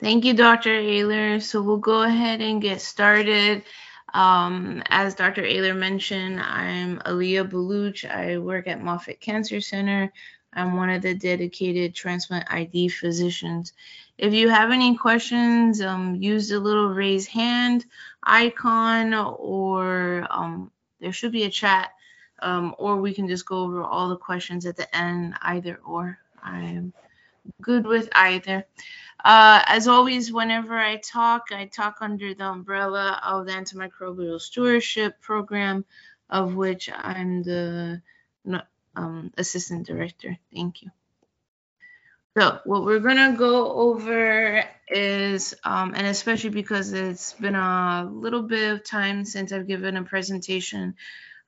Thank you, Dr. Ayler. So we'll go ahead and get started. Um, as Dr. Ayler mentioned, I'm Aliyah Baluch. I work at Moffitt Cancer Center. I'm one of the dedicated transplant ID physicians. If you have any questions, um, use the little raise hand icon, or um, there should be a chat, um, or we can just go over all the questions at the end, either or. I'm good with either. Uh, as always, whenever I talk, I talk under the umbrella of the Antimicrobial Stewardship Program, of which I'm the um, Assistant Director. Thank you. So what we're gonna go over is, um, and especially because it's been a little bit of time since I've given a presentation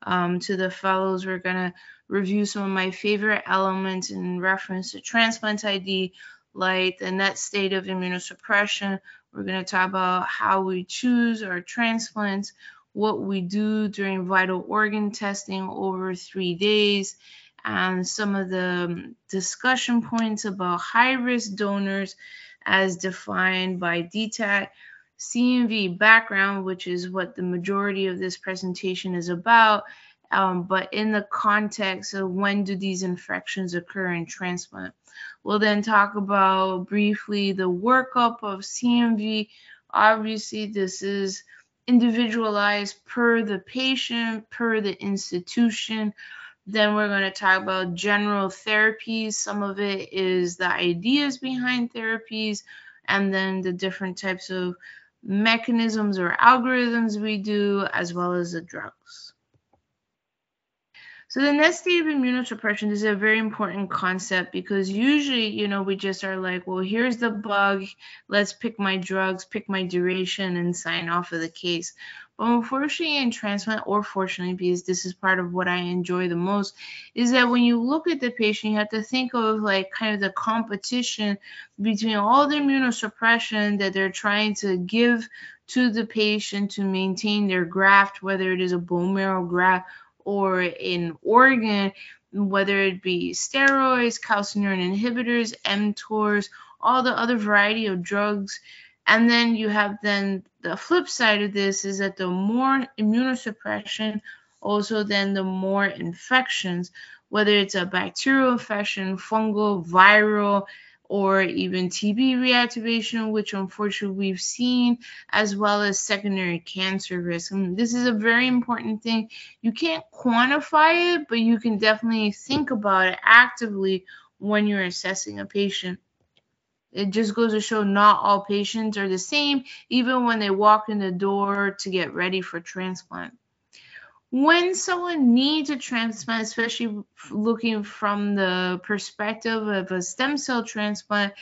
um, to the fellows, we're gonna review some of my favorite elements in reference to transplant ID, like the net state of immunosuppression. We're going to talk about how we choose our transplants, what we do during vital organ testing over three days, and some of the um, discussion points about high risk donors as defined by DTAC, CMV background, which is what the majority of this presentation is about, um, but in the context of when do these infections occur in transplant. We'll then talk about briefly the workup of CMV. Obviously, this is individualized per the patient, per the institution. Then we're going to talk about general therapies. Some of it is the ideas behind therapies, and then the different types of mechanisms or algorithms we do, as well as the drugs. So the net state of immunosuppression is a very important concept because usually, you know, we just are like, well, here's the bug, let's pick my drugs, pick my duration, and sign off of the case. But unfortunately, in transplant, or fortunately, because this is part of what I enjoy the most, is that when you look at the patient, you have to think of like kind of the competition between all the immunosuppression that they're trying to give to the patient to maintain their graft, whether it is a bone marrow graft or in organ, whether it be steroids, calcineurin inhibitors, mTORs, all the other variety of drugs. And then you have then the flip side of this is that the more immunosuppression, also then the more infections, whether it's a bacterial infection, fungal, viral, or even TB reactivation, which unfortunately we've seen, as well as secondary cancer risk. This is a very important thing. You can't quantify it, but you can definitely think about it actively when you're assessing a patient. It just goes to show not all patients are the same, even when they walk in the door to get ready for transplant when someone needs a transplant, especially looking from the perspective of a stem cell transplant,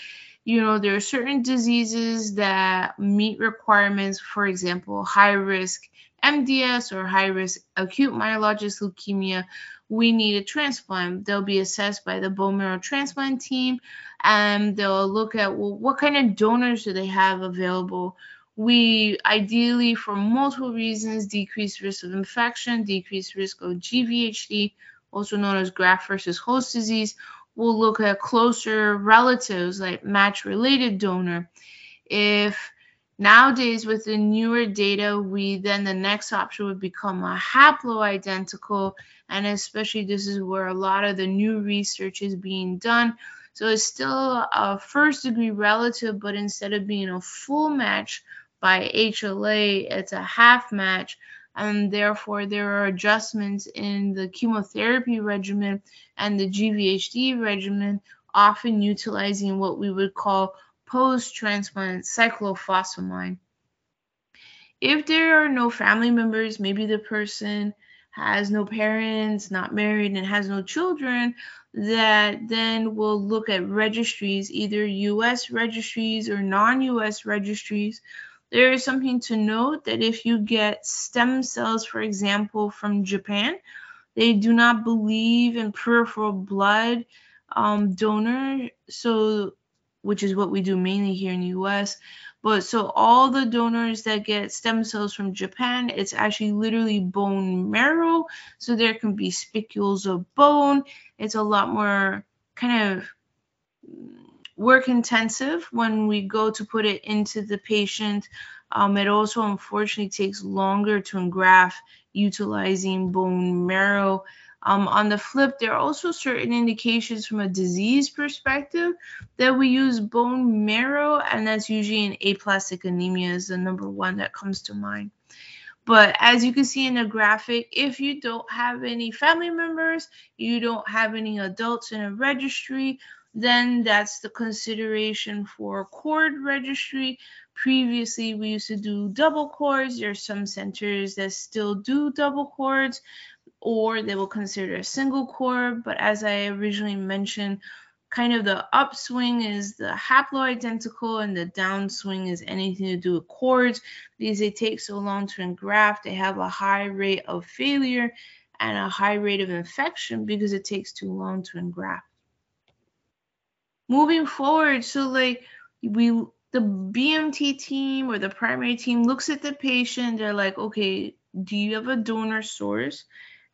you know, there are certain diseases that meet requirements, for example, high risk MDS or high risk acute myelogenous leukemia, we need a transplant. They'll be assessed by the bone marrow transplant team and they'll look at well, what kind of donors do they have available we ideally, for multiple reasons, decrease risk of infection, decrease risk of GVHD, also known as graft versus host disease. We'll look at closer relatives like match related donor. If nowadays with the newer data, we then the next option would become a haploidentical, and especially this is where a lot of the new research is being done. So it's still a first degree relative, but instead of being a full match, by HLA, it's a half match, and therefore there are adjustments in the chemotherapy regimen and the GVHD regimen, often utilizing what we would call post transplant cyclophosphamide. If there are no family members, maybe the person has no parents, not married, and has no children, that then will look at registries, either US registries or non US registries, there is something to note that if you get stem cells, for example, from Japan, they do not believe in peripheral blood um, donor, so which is what we do mainly here in the U.S. But so all the donors that get stem cells from Japan, it's actually literally bone marrow. So there can be spicules of bone. It's a lot more kind of work intensive when we go to put it into the patient. Um, it also unfortunately takes longer to engraft utilizing bone marrow. Um, on the flip, there are also certain indications from a disease perspective that we use bone marrow, and that's usually in aplastic anemia is the number one that comes to mind. But as you can see in the graphic, if you don't have any family members, you don't have any adults in a registry, then that's the consideration for cord registry. Previously, we used to do double cords. There's some centers that still do double cords, or they will consider a single cord. But as I originally mentioned, kind of the upswing is the haploidentical and the downswing is anything to do with cords because they take so long to engraft. They have a high rate of failure and a high rate of infection because it takes too long to engraft moving forward so like we the bmt team or the primary team looks at the patient they're like okay do you have a donor source?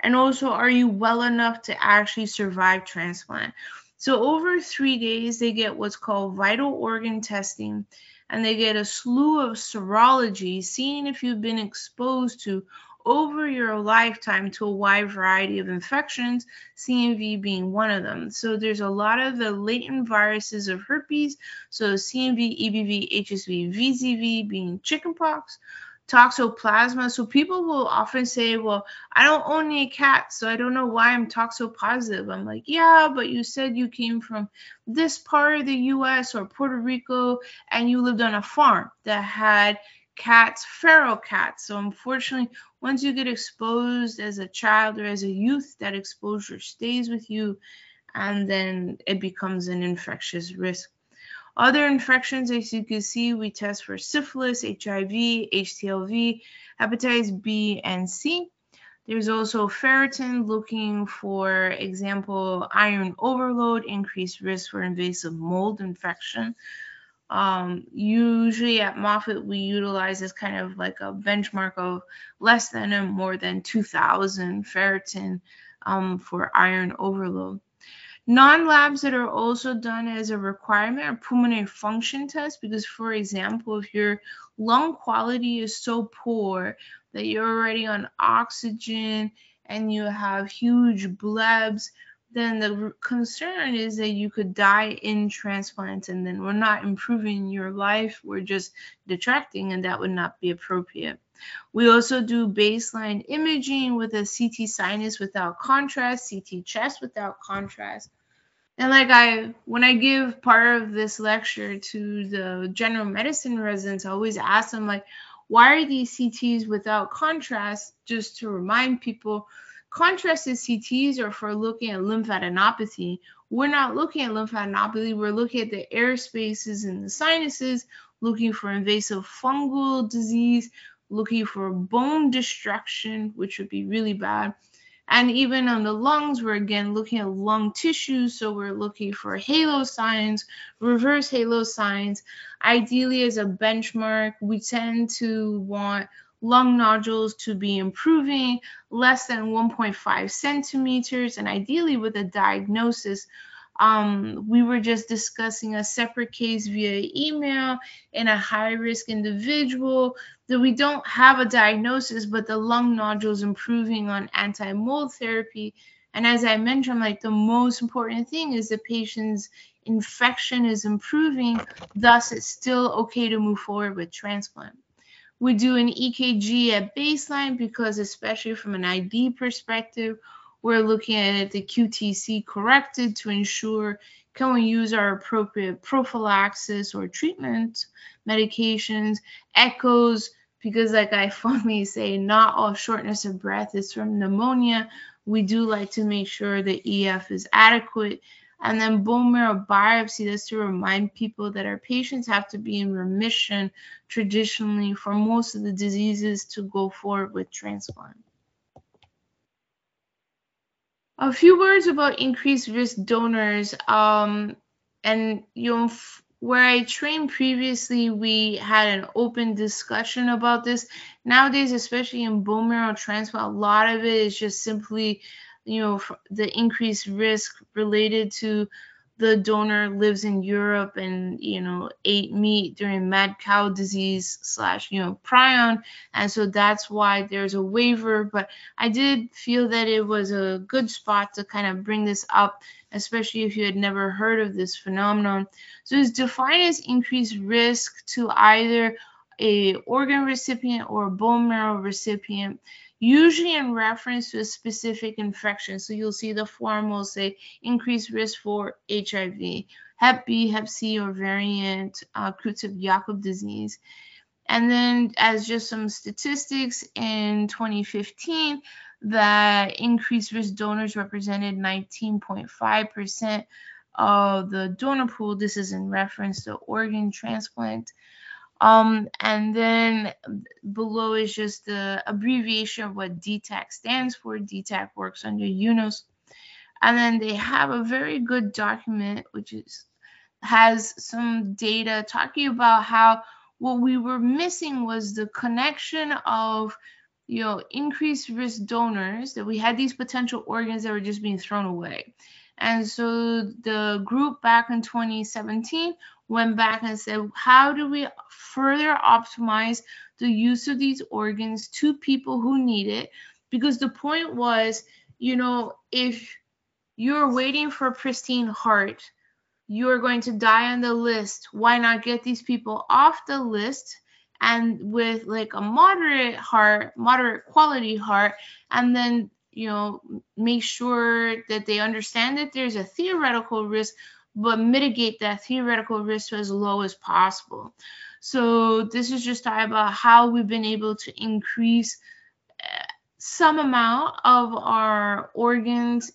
And also are you well enough to actually survive transplant? So over three days they get what's called vital organ testing and they get a slew of serology seeing if you've been exposed to over your lifetime to a wide variety of infections, CMV being one of them. So there's a lot of the latent viruses of herpes, so CMV, EBV, HSV, VZV being chickenpox, toxoplasma. So people will often say, Well, I don't own any cats, so I don't know why I'm toxopositive. I'm like, Yeah, but you said you came from this part of the US or Puerto Rico and you lived on a farm that had cats, feral cats. So unfortunately, once you get exposed as a child or as a youth, that exposure stays with you and then it becomes an infectious risk. Other infections, as you can see, we test for syphilis, HIV, HTLV, hepatitis B and C. There's also ferritin looking for example, iron overload, increased risk for invasive mold infection. Um, usually at Moffitt, we utilize as kind of like a benchmark of less than and more than 2000 ferritin um, for iron overload. Non-labs that are also done as a requirement are pulmonary function tests because, for example, if your lung quality is so poor that you're already on oxygen and you have huge blebs, then the concern is that you could die in transplant and then we're not improving your life we're just detracting and that would not be appropriate. We also do baseline imaging with a ct sinus without contrast ct chest without contrast. And like i when i give part of this lecture to the general medicine residents i always ask them like why are these cts without contrast? Just to remind people Contrasted CTs are for looking at lymphadenopathy. We're not looking at lymphadenopathy, we're looking at the air spaces in the sinuses, looking for invasive fungal disease, looking for bone destruction, which would be really bad. And even on the lungs, we're again looking at lung tissue. So we're looking for halo signs, reverse halo signs. Ideally, as a benchmark, we tend to want lung nodules to be improving less than 1.5 centimeters, and ideally with a diagnosis. Um, we were just discussing a separate case via email in a high risk individual that we don't have a diagnosis, but the lung nodules improving on anti mold therapy. And as I mentioned, like the most important thing is the patient's infection is improving, thus, it's still okay to move forward with transplant. We do an EKG at baseline because, especially from an ID perspective, we're looking at the QTC corrected to ensure can we use our appropriate prophylaxis or treatment medications, echoes, because, like I fondly say, not all shortness of breath is from pneumonia. We do like to make sure the EF is adequate and then bone marrow biopsy, that's to remind people that our patients have to be in remission traditionally for most of the diseases to go forward with transplant. A few words about increased risk donors. Um, and you know, where I trained previously, we had an open discussion about this. Nowadays, especially in bone marrow transplant, a lot of it is just simply you know the increased risk related to the donor lives in Europe and you know ate meat during mad cow disease slash you know prion, and so that's why there's a waiver. But I did feel that it was a good spot to kind of bring this up, especially if you had never heard of this phenomenon. So it's defined as increased risk to either a organ recipient or a bone marrow recipient usually in reference to a specific infection. So you'll see the form will say increased risk for HIV, Hep B, Hep C, or variant uh, Creutzfeldt-Jakob disease. And then, as just some statistics in 2015, that increased risk donors represented 19.5% of the donor pool. This is in reference to organ transplant. Um, and then below is just the abbreviation of what DTAC stands for. DTAC works under UNOS. And then they have a very good document which is has some data talking about how what we were missing was the connection of you know increased risk donors that we had these potential organs that were just being thrown away and so the group back in 2017 went back and said, how do we further optimize the use of these organs to people who need it? Because the point was, you know, if you're waiting for a pristine heart, you're going to die on the list. Why not get these people off the list? and with like a moderate heart, moderate quality heart, and then you know make sure that they understand that there's a theoretical risk but mitigate that theoretical risk to as low as possible. So this is just about how we've been able to increase uh, some amount of our organs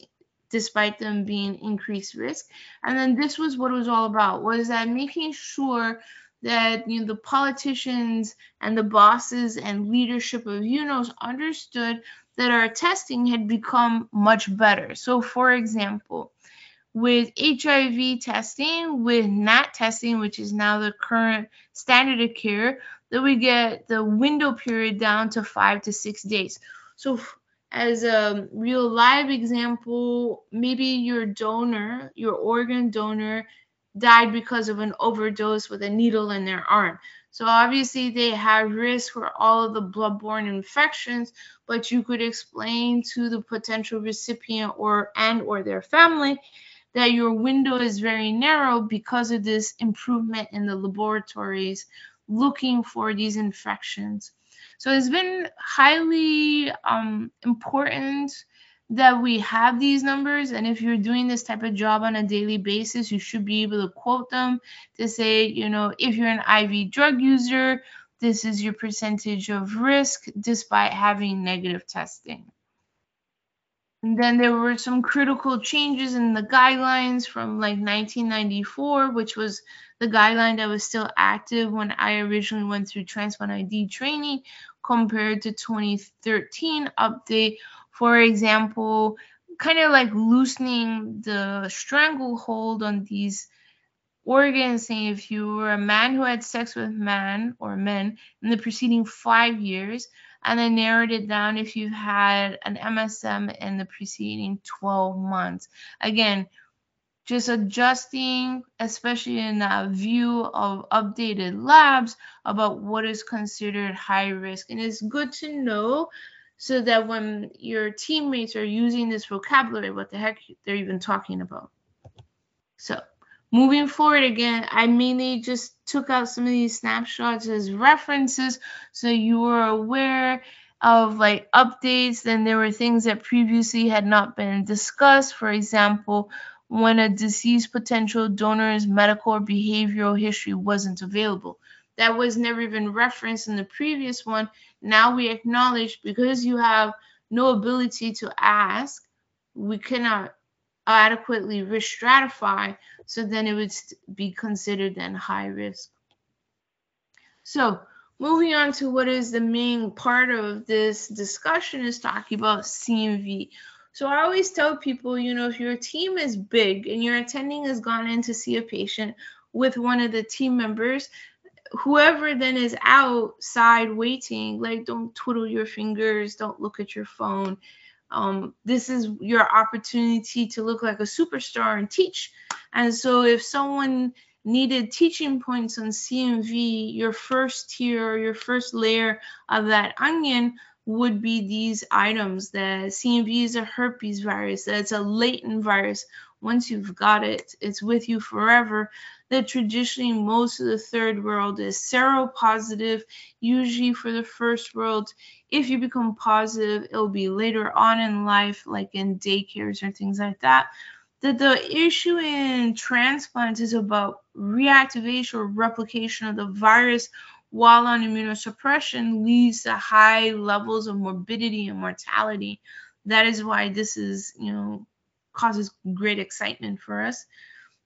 despite them being increased risk. And then this was what it was all about was that making sure that you know the politicians and the bosses and leadership of UNOS understood that our testing had become much better. So for example, with HIV testing, with NAT testing, which is now the current standard of care, that we get the window period down to five to six days. So, as a real live example, maybe your donor, your organ donor, died because of an overdose with a needle in their arm. So obviously they have risk for all of the bloodborne infections, but you could explain to the potential recipient or and or their family that your window is very narrow because of this improvement in the laboratories looking for these infections. So it's been highly um, important that we have these numbers. And if you're doing this type of job on a daily basis, you should be able to quote them to say, you know, if you're an IV drug user, this is your percentage of risk despite having negative testing. And then there were some critical changes in the guidelines from like 1994, which was the guideline that was still active when I originally went through transplant ID training, compared to 2013 update. For example, kind of like loosening the stranglehold on these organs, saying if you were a man who had sex with man or men in the preceding five years, and then narrowed it down if you've had an MSM in the preceding 12 months. Again, just adjusting, especially in that view of updated labs, about what is considered high risk. And it's good to know so that when your teammates are using this vocabulary, what the heck they're even talking about. So, moving forward again, I mainly just took out some of these snapshots as references so you were aware of like updates. Then there were things that previously had not been discussed. For example, when a deceased potential donor's medical or behavioral history wasn't available. That was never even referenced in the previous one. Now we acknowledge because you have no ability to ask, we cannot adequately risk stratify, so then it would be considered then high risk. So moving on to what is the main part of this discussion is talking about CMV. So I always tell people, you know, if your team is big and your attending has gone in to see a patient with one of the team members, whoever then is outside waiting, like don't twiddle your fingers, don't look at your phone um, this is your opportunity to look like a superstar and teach. And so if someone needed teaching points on CMV, your first tier, your first layer of that onion would be these items that CMV is a herpes virus, that it's a latent virus. Once you've got it, it's with you forever. That traditionally most of the third world is seropositive, usually for the first world. If you become positive, it'll be later on in life, like in daycares or things like that that the issue in transplants is about reactivation or replication of the virus while on immunosuppression leads to high levels of morbidity and mortality. That is why this is, you know, causes great excitement for us.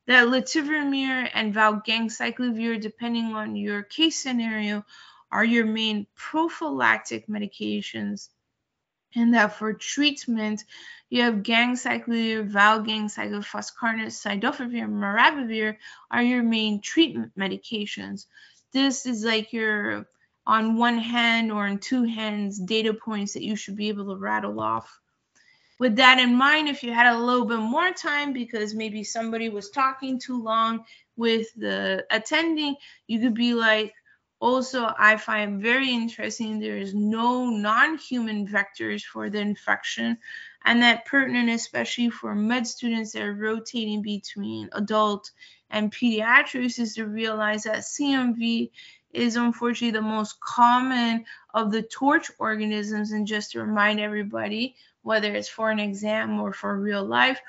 That letermovir and valganciclovir, depending on your case scenario, are your main prophylactic medications and that for treatment, you have ganciclovir, valganciclovir, foscarnet, cidofovir, maribavir are your main treatment medications. This is like your on one hand or in two hands data points that you should be able to rattle off. With that in mind, if you had a little bit more time because maybe somebody was talking too long with the attending, you could be like, also, I find very interesting there is no non-human vectors for the infection, and that pertinent especially for med students that are rotating between adult and pediatrics is to realize that CMV is unfortunately the most common of the torch organisms. And just to remind everybody, whether it's for an exam or for real life,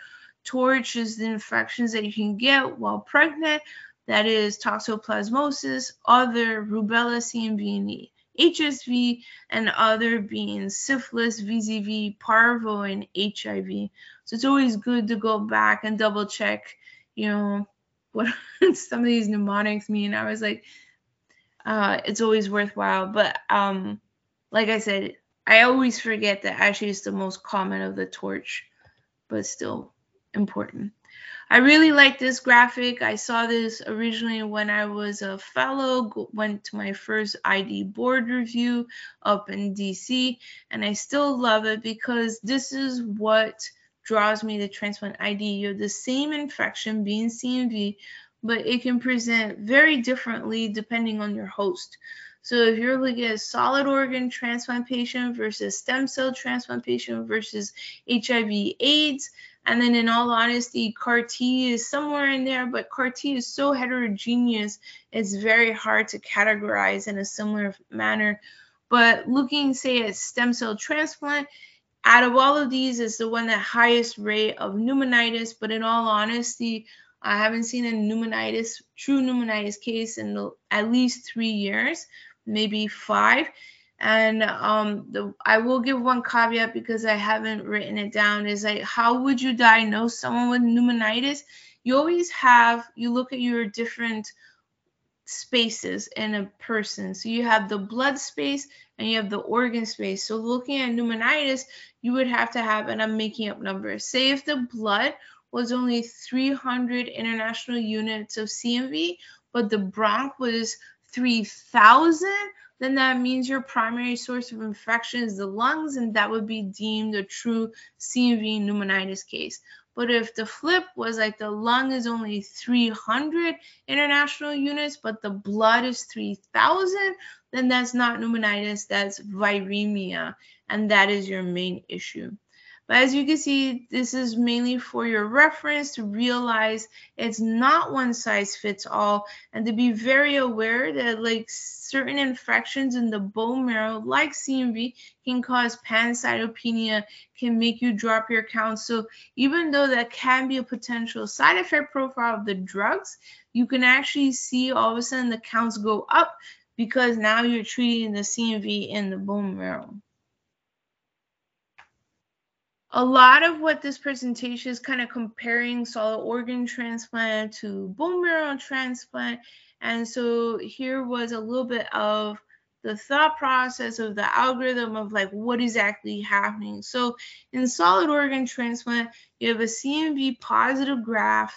torch is the infections that you can get while pregnant that is toxoplasmosis, other rubella, CMV, HSV, and other being syphilis, VZV, parvo, and HIV. So it's always good to go back and double check, you know, what some of these mnemonics mean. I was like, uh, it's always worthwhile. But um, like I said, I always forget that actually it's the most common of the torch, but still important. I really like this graphic. I saw this originally when I was a fellow, went to my first ID board review up in DC, and I still love it because this is what draws me to transplant ID. You have the same infection being CMV, but it can present very differently depending on your host. So if you're looking at solid organ transplantation versus stem cell transplantation versus HIV AIDS, and then, in all honesty, CAR T is somewhere in there, but CAR T is so heterogeneous, it's very hard to categorize in a similar manner. But looking, say, at stem cell transplant, out of all of these, is the one that highest rate of pneumonitis. But in all honesty, I haven't seen a pneumonitis, true pneumonitis case in at least three years, maybe five. And um, the, I will give one caveat because I haven't written it down. Is like, how would you diagnose someone with pneumonitis? You always have, you look at your different spaces in a person. So you have the blood space and you have the organ space. So looking at pneumonitis, you would have to have, and I'm making up numbers. Say if the blood was only 300 international units of CMV, but the bronch was 3,000 then that means your primary source of infection is the lungs, and that would be deemed a true CMV pneumonitis case. But if the flip was like the lung is only 300 international units, but the blood is 3,000, then that's not pneumonitis, that's viremia, and that is your main issue. But as you can see, this is mainly for your reference to realize it's not one size fits all and to be very aware that like certain infections in the bone marrow like CMV can cause pancytopenia, can make you drop your count. So even though that can be a potential side effect profile of the drugs, you can actually see all of a sudden the counts go up because now you're treating the CMV in the bone marrow a lot of what this presentation is kind of comparing solid organ transplant to bone marrow transplant. And so here was a little bit of the thought process of the algorithm of like what is actually happening. So in solid organ transplant, you have a CMV positive graft,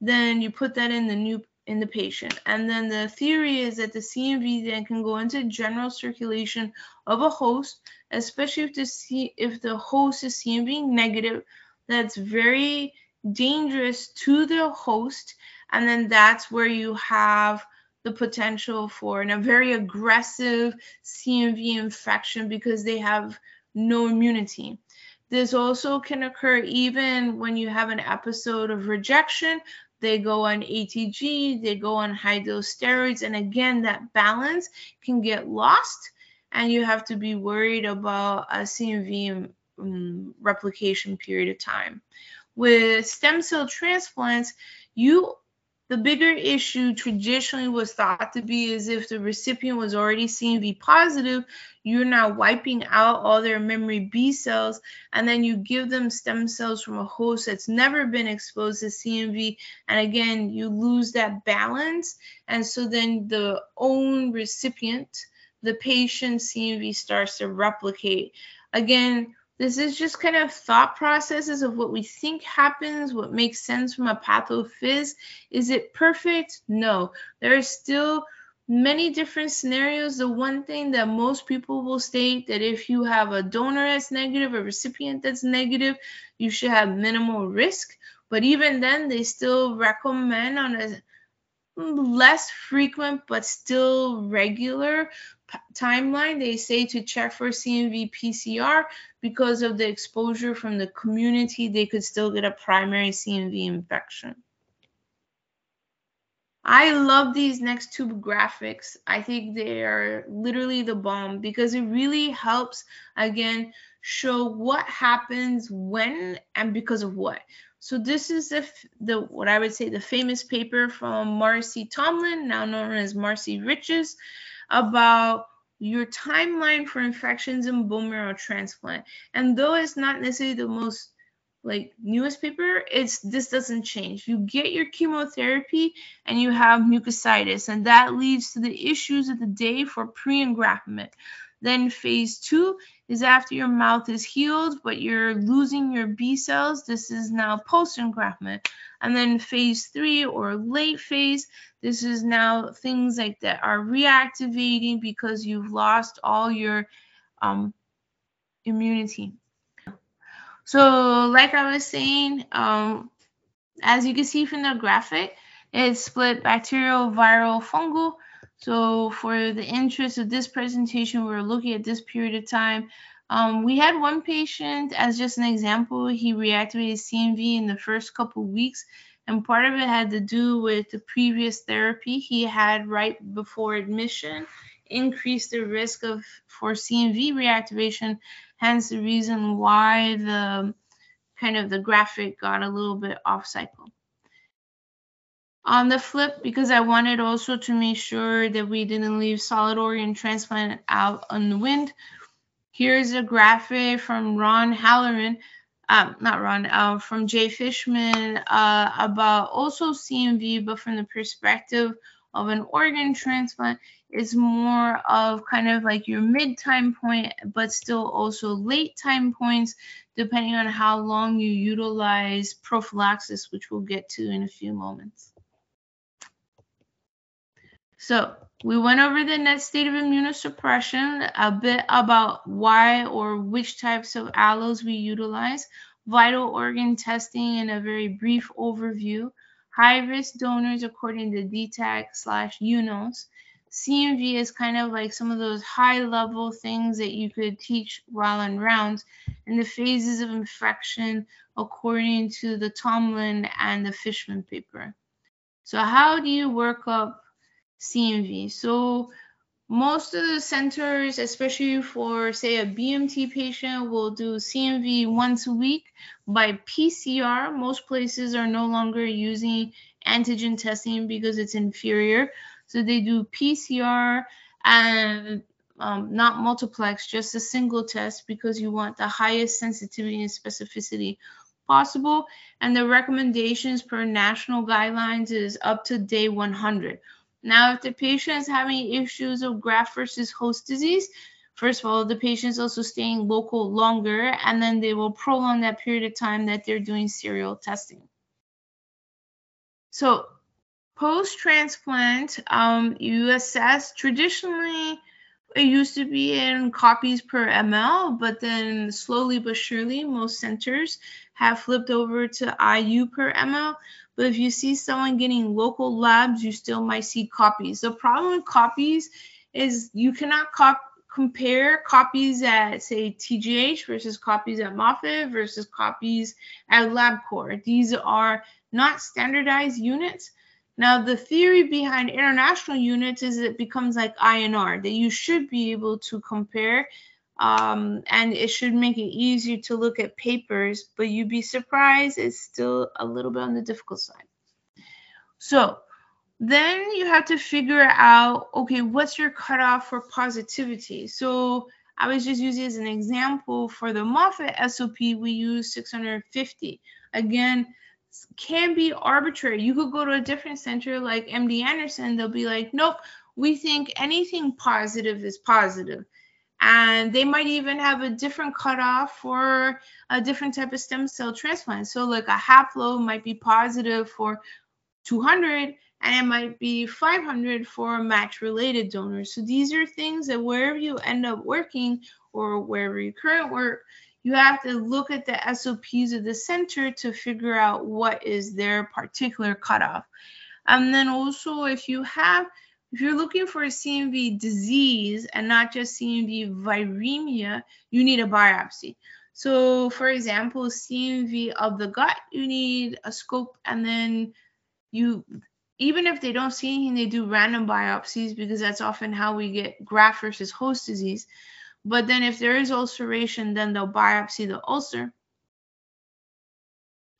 then you put that in the new in the patient. And then the theory is that the CMV then can go into general circulation of a host, especially if the C- if the host is CMV negative. That's very dangerous to the host, and then that's where you have the potential for a very aggressive CMV infection because they have no immunity. This also can occur even when you have an episode of rejection. They go on ATG, they go on high dose steroids, and again, that balance can get lost, and you have to be worried about a CMV um, replication period of time. With stem cell transplants, you the bigger issue traditionally was thought to be is if the recipient was already CMV positive, you're now wiping out all their memory B cells, and then you give them stem cells from a host that's never been exposed to CMV. And again, you lose that balance. And so then the own recipient, the patient CMV starts to replicate. Again, this is just kind of thought processes of what we think happens, what makes sense from a pathophys. Is it perfect? No. There are still many different scenarios. The one thing that most people will state that if you have a donor that's negative, a recipient that's negative, you should have minimal risk. But even then, they still recommend on a less frequent but still regular timeline, they say to check for CMV PCR because of the exposure from the community, they could still get a primary CMV infection. I love these next two graphics. I think they are literally the bomb because it really helps, again, show what happens when and because of what. So this is the, the what I would say the famous paper from Marcie Tomblyn, now known as Marcie Riches about your timeline for infections in bone marrow transplant. And though it's not necessarily the most like newest paper, it's this doesn't change. You get your chemotherapy and you have mucositis, and that leads to the issues of the day for pre-engraftment. Then phase two is after your mouth is healed, but you're losing your B cells. This is now post-engraftment. And then phase three or late phase, this is now things like that are reactivating because you've lost all your um, immunity. So, like I was saying, um, as you can see from the graphic, it's split bacterial, viral, fungal. So, for the interest of this presentation, we're looking at this period of time. Um, we had one patient, as just an example, he reactivated CMV in the first couple weeks, and part of it had to do with the previous therapy he had right before admission, increased the risk of for CMV reactivation, hence the reason why the kind of the graphic got a little bit off cycle. On the flip, because I wanted also to make sure that we didn't leave solid organ transplant out on the wind, Here's a graphic from Ron Halloran, um, not Ron, uh, from Jay Fishman uh, about also CMV, but from the perspective of an organ transplant. It's more of kind of like your mid time point, but still also late time points, depending on how long you utilize prophylaxis, which we'll get to in a few moments. So we went over the net state of immunosuppression, a bit about why or which types of allos we utilize, vital organ testing in a very brief overview, high risk donors according to DTAC slash UNOS. CMV is kind of like some of those high level things that you could teach while in rounds, and the phases of infection according to the Tomblyn and the Fishman paper. So, how do you work up CMV. So most of the centers, especially for say a BMT patient, will do CMV once a week by PCR. Most places are no longer using antigen testing because it's inferior. So they do PCR and um, not multiplex, just a single test because you want the highest sensitivity and specificity possible. And the recommendations per national guidelines is up to day 100. Now, if the patient is having issues of graft versus host disease, first of all, the patient is also staying local longer, and then they will prolong that period of time that they're doing serial testing. So, Post transplant, um, you assess traditionally it used to be in copies per ml, but then slowly but surely, most centers have flipped over to IU per ml. But if you see someone getting local labs, you still might see copies. The problem with copies is you cannot cop- compare copies at, say, TGH versus copies at Moffitt versus copies at LabCorp. These are not standardized units. Now, the theory behind international units is it becomes like INR, that you should be able to compare um, and it should make it easier to look at papers, but you'd be surprised it's still a little bit on the difficult side. So then you have to figure out, okay, what's your cutoff for positivity? So I was just using as an example for the Moffitt SOP, we use 650. Again, can be arbitrary. You could go to a different center like MD Anderson, they'll be like, nope, we think anything positive is positive. And they might even have a different cutoff for a different type of stem cell transplant. So, like a haplo might be positive for 200 and it might be 500 for a match related donor. So, these are things that wherever you end up working or wherever you current work, you have to look at the SOPs of the center to figure out what is their particular cutoff. And then also, if you have, if you're looking for a CMV disease and not just CMV viremia, you need a biopsy. So, for example, CMV of the gut, you need a scope, and then you, even if they don't see anything, they do random biopsies because that's often how we get graft versus host disease. But then if there is ulceration, then they'll biopsy the ulcer.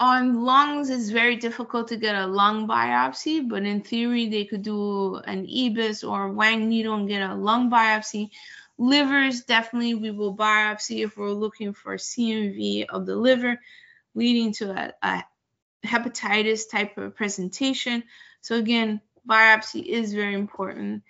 On lungs, it's very difficult to get a lung biopsy, but in theory, they could do an EBUS or Wang needle and get a lung biopsy. Livers, definitely, we will biopsy if we're looking for CMV of the liver, leading to a, a hepatitis type of presentation. So, again, biopsy is very important.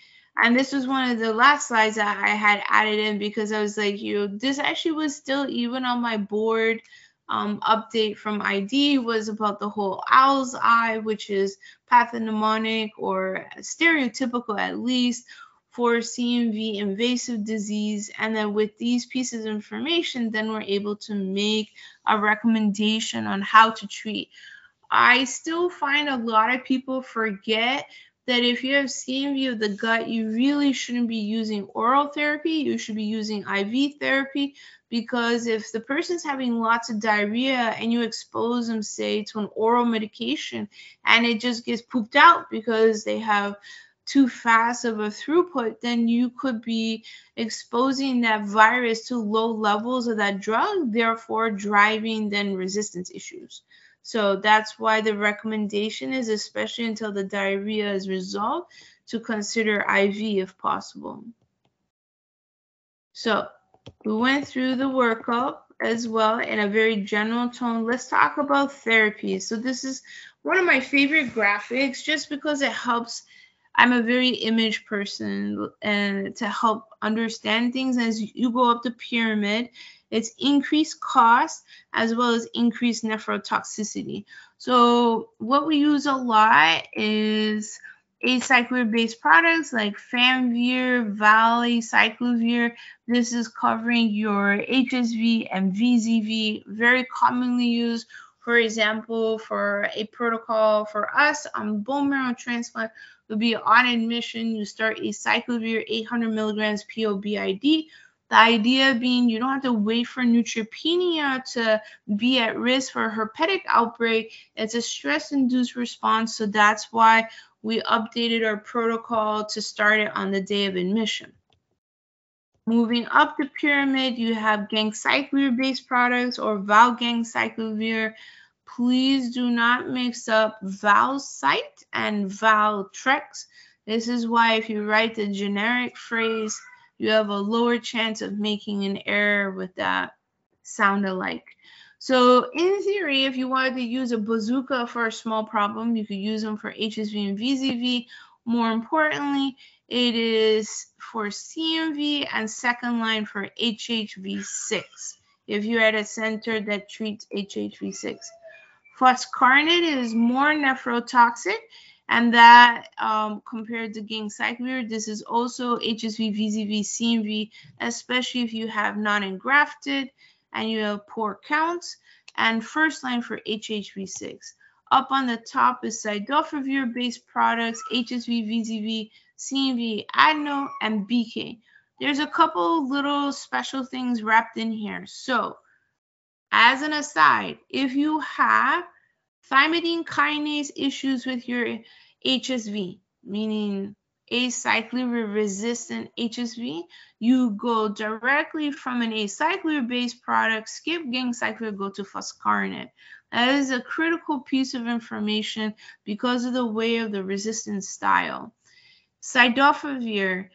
And this was one of the last slides that I had added in because I was like, you know, this actually was still even on my board um, update from ID was about the whole owl's eye, which is pathognomonic or stereotypical at least for CMV invasive disease. And then with these pieces of information, then we're able to make a recommendation on how to treat. I still find a lot of people forget that if you have CMV of the gut, you really shouldn't be using oral therapy. You should be using IV therapy because if the person's having lots of diarrhea and you expose them, say, to an oral medication and it just gets pooped out because they have too fast of a throughput, then you could be exposing that virus to low levels of that drug, therefore driving then resistance issues. So that's why the recommendation is, especially until the diarrhea is resolved, to consider IV if possible. So we went through the workup as well in a very general tone. Let's talk about therapy. So this is one of my favorite graphics just because it helps. I'm a very image person and to help understand things as you go up the pyramid it's increased cost as well as increased nephrotoxicity. So what we use a lot is acyclovir-based products like Famvir, Valacyclovir. This is covering your HSV and VZV, very commonly used. For example, for a protocol for us on bone marrow transplant would be on admission, you start acyclovir 800 milligrams POBID the idea being you don't have to wait for neutropenia to be at risk for a herpetic outbreak. It's a stress induced response. So that's why we updated our protocol to start it on the day of admission. Moving up the pyramid, you have ganciclovir based products or valganciclovir. Please do not mix up Valcyte and Valtrex. This is why if you write the generic phrase you have a lower chance of making an error with that sound alike. So in theory, if you wanted to use a bazooka for a small problem, you could use them for HSV and VZV. More importantly, it is for CMV and second line for HHV6 if you're at a center that treats HHV6. Foscarnet is more nephrotoxic and that um, compared to ganciclovir, this is also HSV, VZV, CMV, especially if you have non-engrafted and you have poor counts, and first line for HHV6. Up on the top is cidofovir-based products, HSV, VZV, CMV, adeno, and BK. There's a couple little special things wrapped in here. So, as an aside, if you have thymidine kinase issues with your HSV, meaning acyclovir resistant HSV, you go directly from an acyclovir based product, skip ganciclovir, go to foscarnet. That is a critical piece of information because of the way of the resistance style. Cidofovir,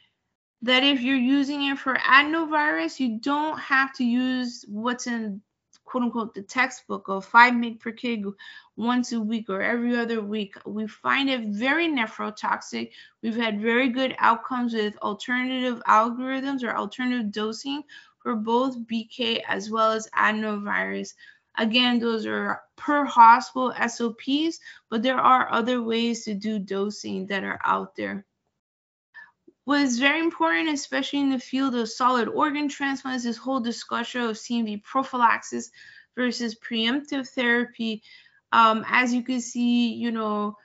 that if you're using it for adenovirus, you don't have to use what's in quote unquote the textbook of 5 mg per kg once a week or every other week. We find it very nephrotoxic. We've had very good outcomes with alternative algorithms or alternative dosing for both BK as well as adenovirus. Again, those are per hospital SOPs, but there are other ways to do dosing that are out there. What is very important, especially in the field of solid organ transplants, this whole discussion of CMV prophylaxis versus preemptive therapy. Um, as you can see, you know,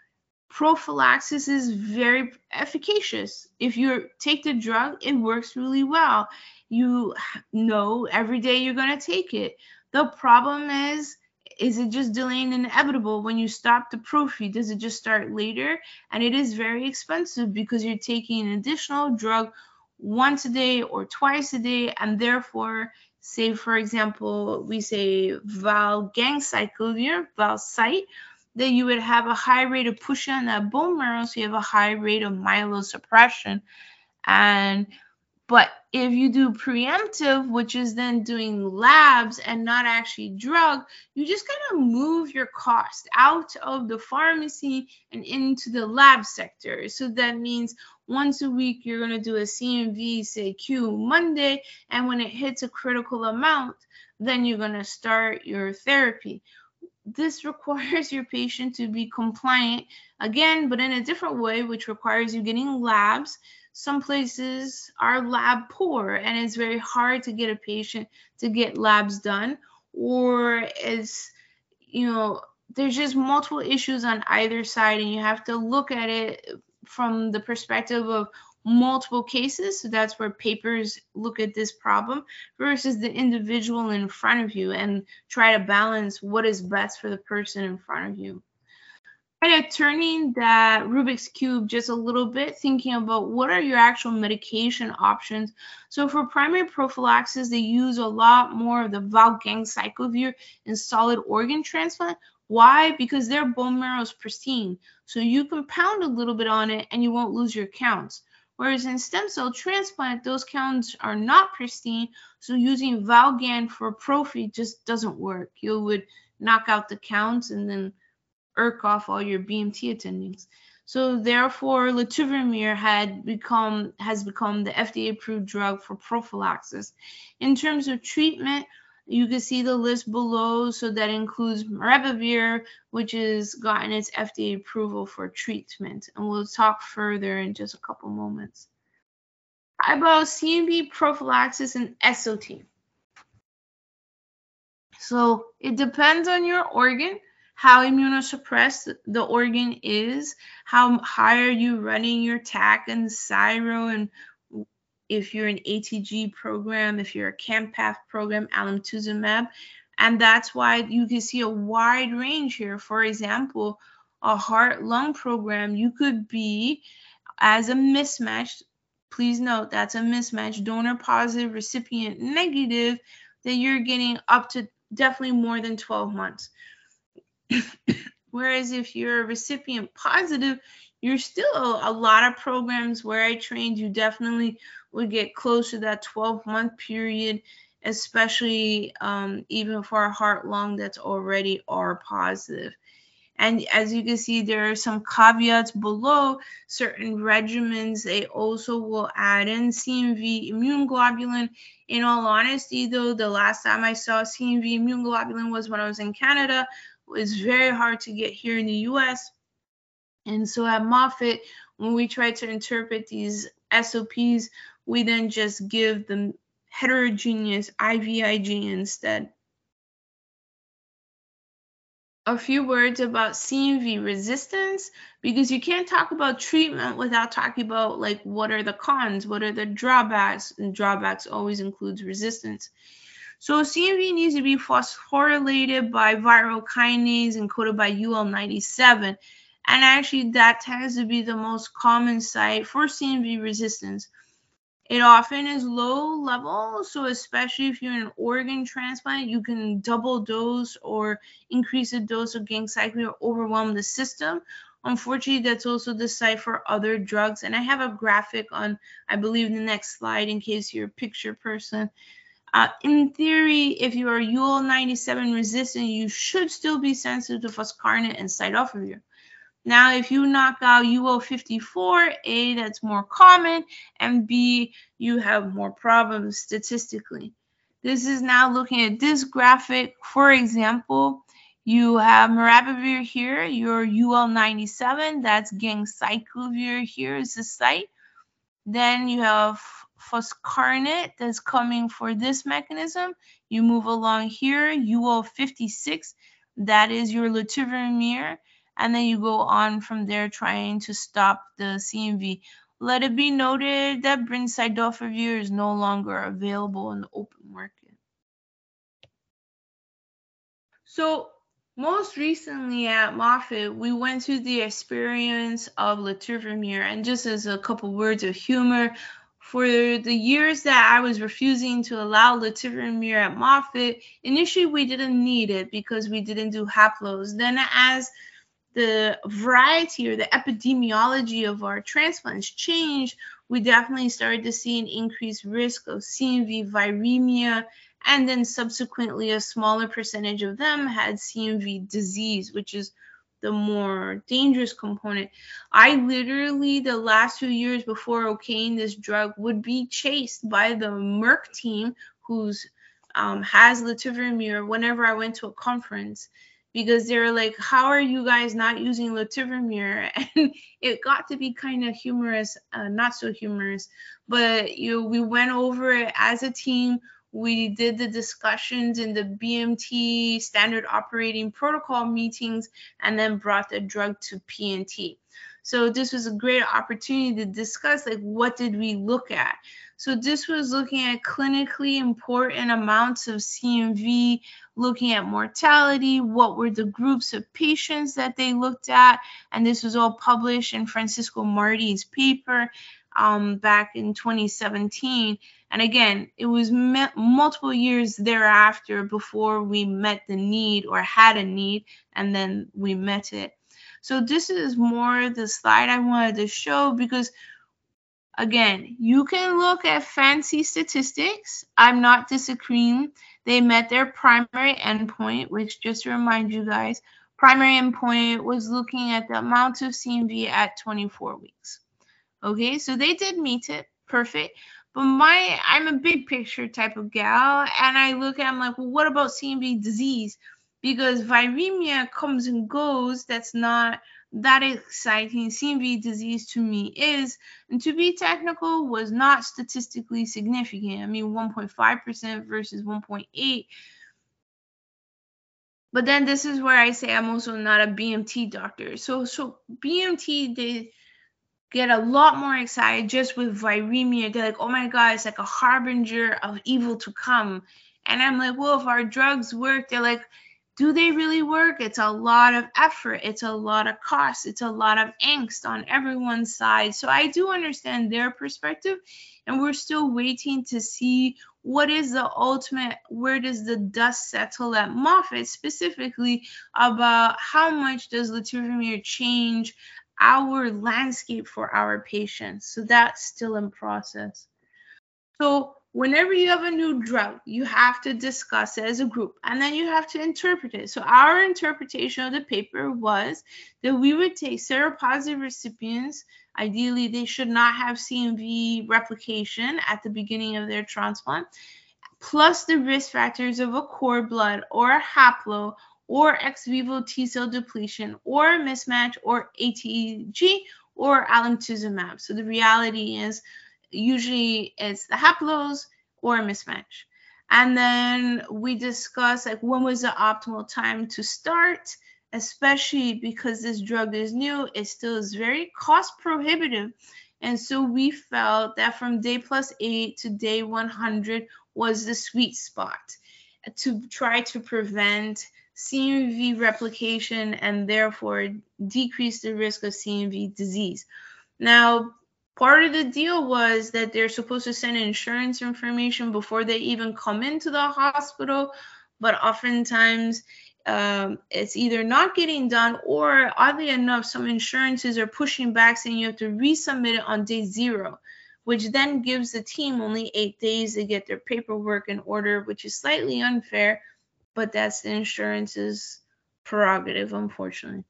prophylaxis is very efficacious. If you take the drug, it works really well. You know every day you're going to take it. The problem is, is it just delaying inevitable when you stop the prophy? Does it just start later? And it is very expensive because you're taking an additional drug once a day or twice a day, and therefore, say for example, we say valganciclovir, Valcyte, then you would have a high rate of push on that bone marrow, so you have a high rate of myelosuppression. And but if you do preemptive, which is then doing labs and not actually drug, you just kind of move your cost out of the pharmacy and into the lab sector. So that means once a week you're going to do a CMV, say Q Monday, and when it hits a critical amount, then you're going to start your therapy. This requires your patient to be compliant again, but in a different way, which requires you getting labs some places are lab poor and it's very hard to get a patient to get labs done or it's you know there's just multiple issues on either side and you have to look at it from the perspective of multiple cases. So that's where papers look at this problem versus the individual in front of you and try to balance what is best for the person in front of you kind of turning that Rubik's Cube just a little bit, thinking about what are your actual medication options. So for primary prophylaxis, they use a lot more of the valganciclovir in solid organ transplant. Why? Because their bone marrow is pristine. So you can pound a little bit on it and you won't lose your counts. Whereas in stem cell transplant, those counts are not pristine. So using Valgan for prophy just doesn't work. You would knock out the counts and then irk off all your BMT attendings. So therefore, letermovir had become has become the FDA approved drug for prophylaxis. In terms of treatment, you can see the list below. So that includes maribavir, which has gotten its FDA approval for treatment. And we'll talk further in just a couple moments. About CMV prophylaxis and SOT. So it depends on your organ how immunosuppressed the organ is, how high are you running your TAC and siro, and if you're an ATG program, if you're a CAMPATH program, alemtuzumab. And that's why you can see a wide range here. For example, a heart lung program, you could be as a mismatch. Please note that's a mismatch, donor positive, recipient negative, that you're getting up to definitely more than 12 months. Whereas if you're a recipient positive, you're still a lot of programs where I trained, you definitely would get close to that 12 month period, especially um, even for a heart lung that's already R positive. And as you can see, there are some caveats below. Certain regimens, they also will add in CMV immune globulin. In all honesty, though, the last time I saw CMV immune globulin was when I was in Canada. It's very hard to get here in the US. And so at Moffitt, when we try to interpret these SOPs, we then just give them heterogeneous IVIG instead. A few words about CMV resistance because you can't talk about treatment without talking about like what are the cons, what are the drawbacks, and drawbacks always includes resistance. So CMV needs to be phosphorylated by viral kinase encoded by UL97 and actually, that tends to be the most common site for CMV resistance. It often is low level, so especially if you're in an organ transplant, you can double dose or increase the dose of ganciclovir or overwhelm the system. Unfortunately, that's also the site for other drugs. And I have a graphic on, I believe, the next slide in case you're a picture person. Uh, in theory, if you are UL97 resistant, you should still be sensitive to foscarnet and cidofovir. Now, if you knock out UL54, A, that's more common, and B, you have more problems statistically. This is now looking at this graphic. For example, you have maribavir here, your UL97, that's ganciclovir here is the site. Then you have foscarnet that's coming for this mechanism. You move along here, UL56, that is your letermovir and then you go on from there trying to stop the CMV. Let it be noted that brincidofovir is no longer available in the open market. So most recently at Moffitt, we went through the experience of letermovir, and just as a couple words of humor, for the years that I was refusing to allow letermovir at Moffitt, initially we didn't need it because we didn't do haplos. Then as the variety or the epidemiology of our transplants changed, we definitely started to see an increased risk of CMV viremia, and then subsequently a smaller percentage of them had CMV disease, which is the more dangerous component. I literally, the last few years before okaying this drug, would be chased by the Merck team who's um, has letermovir whenever I went to a conference because they were like, "How are you guys not using letermovir?" And it got to be kind of humorous, uh, not so humorous, but you know, we went over it as a team. We did the discussions in the BMT standard operating protocol meetings, and then brought the drug to P&T. So this was a great opportunity to discuss like what did we look at. So this was looking at clinically important amounts of CMV, looking at mortality, what were the groups of patients that they looked at, and this was all published in Francisco Marty's paper um, back in 2017. And again, it was multiple years thereafter before we met the need or had a need, and then we met it. So this is more the slide I wanted to show because Again, you can look at fancy statistics. I'm not disagreeing. They met their primary endpoint, which just to remind you guys, primary endpoint was looking at the amount of CMV at 24 weeks. Okay, so they did meet it. Perfect. But my I'm a big picture type of gal, and I look at I'm like, well, what about CMV disease? Because viremia comes and goes. That's not that exciting CMV disease to me is, and to be technical, was not statistically significant. I mean, 1.5% versus 1.8. But then this is where I say I'm also not a BMT doctor. So so BMT they get a lot more excited just with viremia. They're like, oh my god, it's like a harbinger of evil to come. And I'm like, well, if our drugs work, they're like, do they really work? It's a lot of effort, it's a lot of cost, it's a lot of angst on everyone's side. So I do understand their perspective, and we're still waiting to see what is the ultimate, where does the dust settle at Moffitt specifically about how much does letermovir change our landscape for our patients. So that's still in process. So whenever you have a new drug, you have to discuss it as a group and then you have to interpret it. So, our interpretation of the paper was that we would take seropositive recipients. Ideally, they should not have CMV replication at the beginning of their transplant, plus the risk factors of a cord blood or a haplo or ex vivo T cell depletion or mismatch or ATG or alemtuzumab. So the reality is usually it's the haplos or mismatch. And then we discuss like when was the optimal time to start, especially because this drug is new, it still is very cost prohibitive. And so we felt that from day plus eight to day 100 was the sweet spot to try to prevent CMV replication and therefore decrease the risk of CMV disease. Now, part of the deal was that they're supposed to send insurance information before they even come into the hospital, but oftentimes um, it's either not getting done or oddly enough, some insurances are pushing back saying you have to resubmit it on day zero, which then gives the team only eight days to get their paperwork in order, which is slightly unfair, but that's the insurance's prerogative, unfortunately.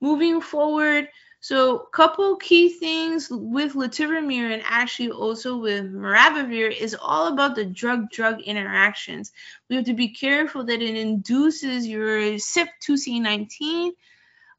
Moving forward, so, a couple key things with letermovir and actually also with maribavir is all about the drug-drug interactions. We have to be careful that it induces your CYP2C19.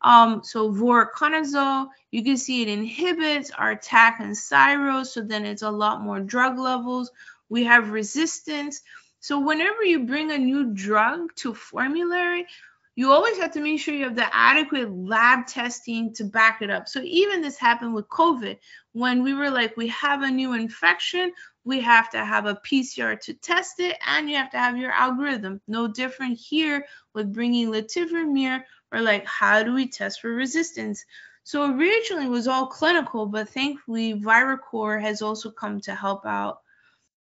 Um, so voriconazole, you can see it inhibits our TAC and SIRO, so then it's a lot more drug levels. We have resistance. So whenever you bring a new drug to formulary, you always have to make sure you have the adequate lab testing to back it up. So even this happened with COVID when we were like, we have a new infection, we have to have a PCR to test it, and you have to have your algorithm. No different here with bringing letermovir or like, how do we test for resistance? So originally it was all clinical, but thankfully Viracor has also come to help out.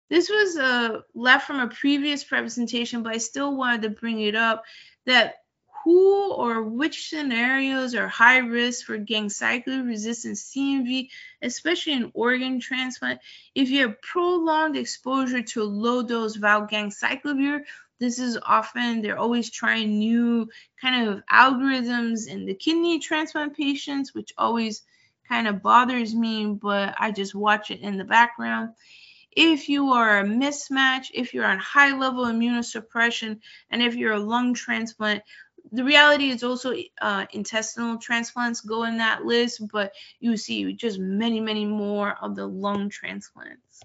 This was uh, left from a previous presentation, but I still wanted to bring it up that who or which scenarios are high risk for ganciclovir resistant CMV, especially in organ transplant. If you have prolonged exposure to low dose valganciclovir, this is often they're always trying new kind of algorithms in the kidney transplant patients, which always kind of bothers me, but I just watch it in the background. If you are a mismatch, if you're on high level immunosuppression, and if you're a lung transplant, the reality is also uh, intestinal transplants go in that list, but you see just many, many more of the lung transplants.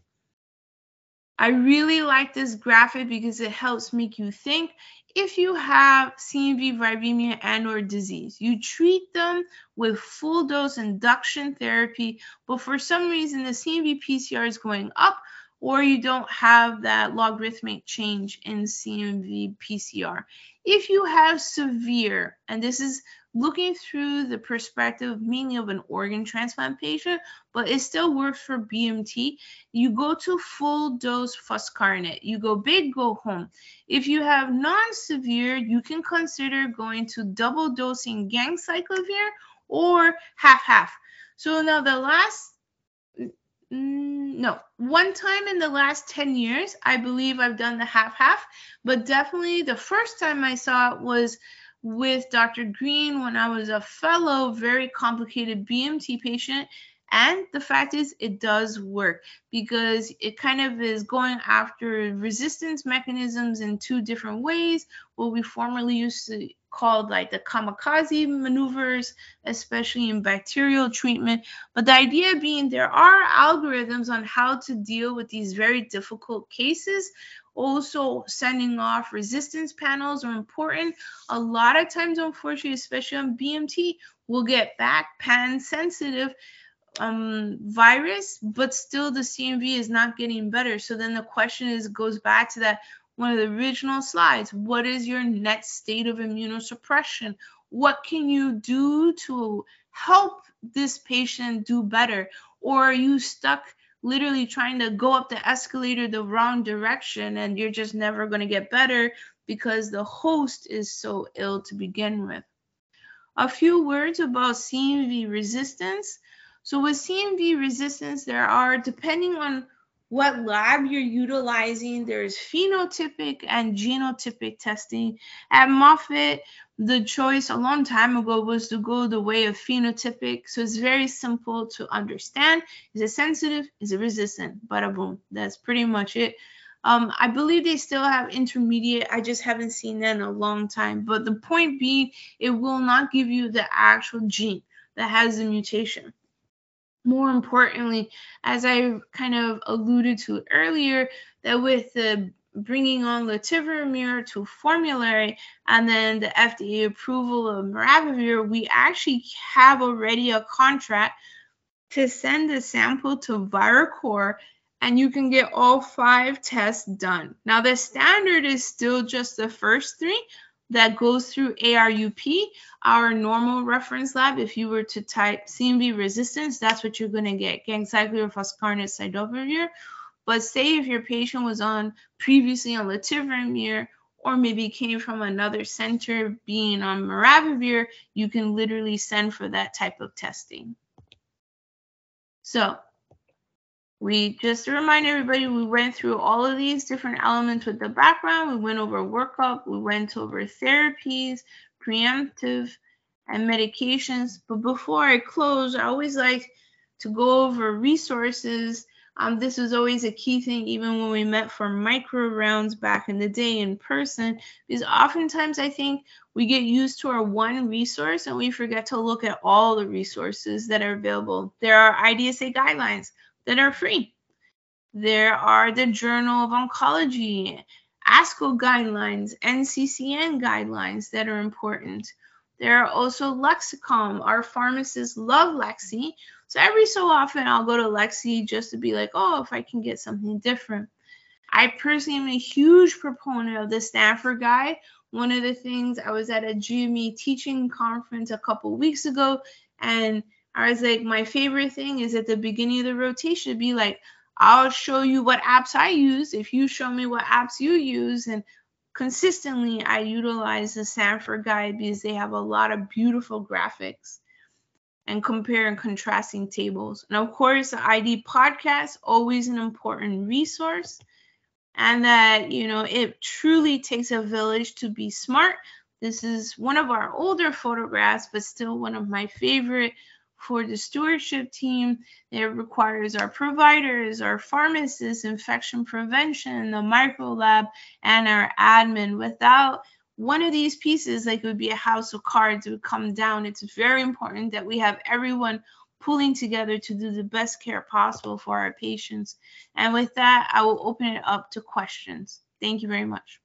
I really like this graphic because it helps make you think if you have CMV, viremia, and or disease, you treat them with full dose induction therapy, but for some reason the CMV PCR is going up or you don't have that logarithmic change in CMV PCR. If you have severe, and this is looking through the perspective mainly of an organ transplant patient, but it still works for BMT, you go to full dose foscarnet. You go big, go home. If you have non-severe, you can consider going to double dosing ganciclovir or half-half. So now the last Mm, no, one time in the last 10 years, I believe I've done the half half, but definitely the first time I saw it was with Dr. Green when I was a fellow, very complicated BMT patient. And the fact is, it does work because it kind of is going after resistance mechanisms in two different ways. What we formerly used to call like the kamikaze maneuvers, especially in bacterial treatment. But the idea being there are algorithms on how to deal with these very difficult cases. Also, sending off resistance panels are important. A lot of times, unfortunately, especially on BMT, we'll get back pan sensitive um, virus, but still the CMV is not getting better. So then the question is goes back to that one of the original slides. What is your net state of immunosuppression? What can you do to help this patient do better? Or are you stuck literally trying to go up the escalator the wrong direction and you're just never going to get better because the host is so ill to begin with? A few words about CMV resistance. So, with CMV resistance, there are, depending on what lab you're utilizing. There's phenotypic and genotypic testing. At Moffitt, the choice a long time ago was to go the way of phenotypic. So it's very simple to understand. Is it sensitive? Is it resistant? Bada boom. That's pretty much it. Um, I believe they still have intermediate. I just haven't seen that in a long time. But the point being, it will not give you the actual gene that has the mutation. More importantly, as I kind of alluded to earlier, that with the bringing on letermovir to formulary and then the FDA approval of maribavir, we actually have already a contract to send a sample to Viracor and you can get all five tests done. Now, the standard is still just the first three that goes through ARUP, our normal reference lab. If you were to type CMV resistance, that's what you're going to get, ganciclovir, foscarnet, cidofovir. But say if your patient was on previously on letermovir or maybe came from another center being on maribavir, you can literally send for that type of testing. So we just to remind everybody, we went through all of these different elements with the background. We went over workup, we went over therapies, preemptive, and medications. But before I close, I always like to go over resources. Um, this was always a key thing, even when we met for micro rounds back in the day in person, because oftentimes I think we get used to our one resource and we forget to look at all the resources that are available. There are IDSA guidelines that are free. There are the Journal of Oncology, ASCO guidelines, NCCN guidelines that are important. There are also Lexicomp. Our pharmacists love Lexi. So every so often I'll go to Lexi just to be like, oh, if I can get something different. I personally am a huge proponent of the Sanford Guide. One of the things I was at a GME teaching conference a couple weeks ago, and I was like, my favorite thing is at the beginning of the rotation, be like, I'll show you what apps I use if you show me what apps you use. And consistently, I utilize the Sanford guide because they have a lot of beautiful graphics and compare and contrasting tables. And of course, the ID podcast, always an important resource. And that, you know, it truly takes a village to be smart. This is one of our older photographs, but still one of my favorite for the stewardship team, it requires our providers, our pharmacists, infection prevention, the micro lab, and our admin. Without one of these pieces, like it would be a house of cards, it would come down. It's very important that we have everyone pulling together to do the best care possible for our patients. And with that, I will open it up to questions. Thank you very much.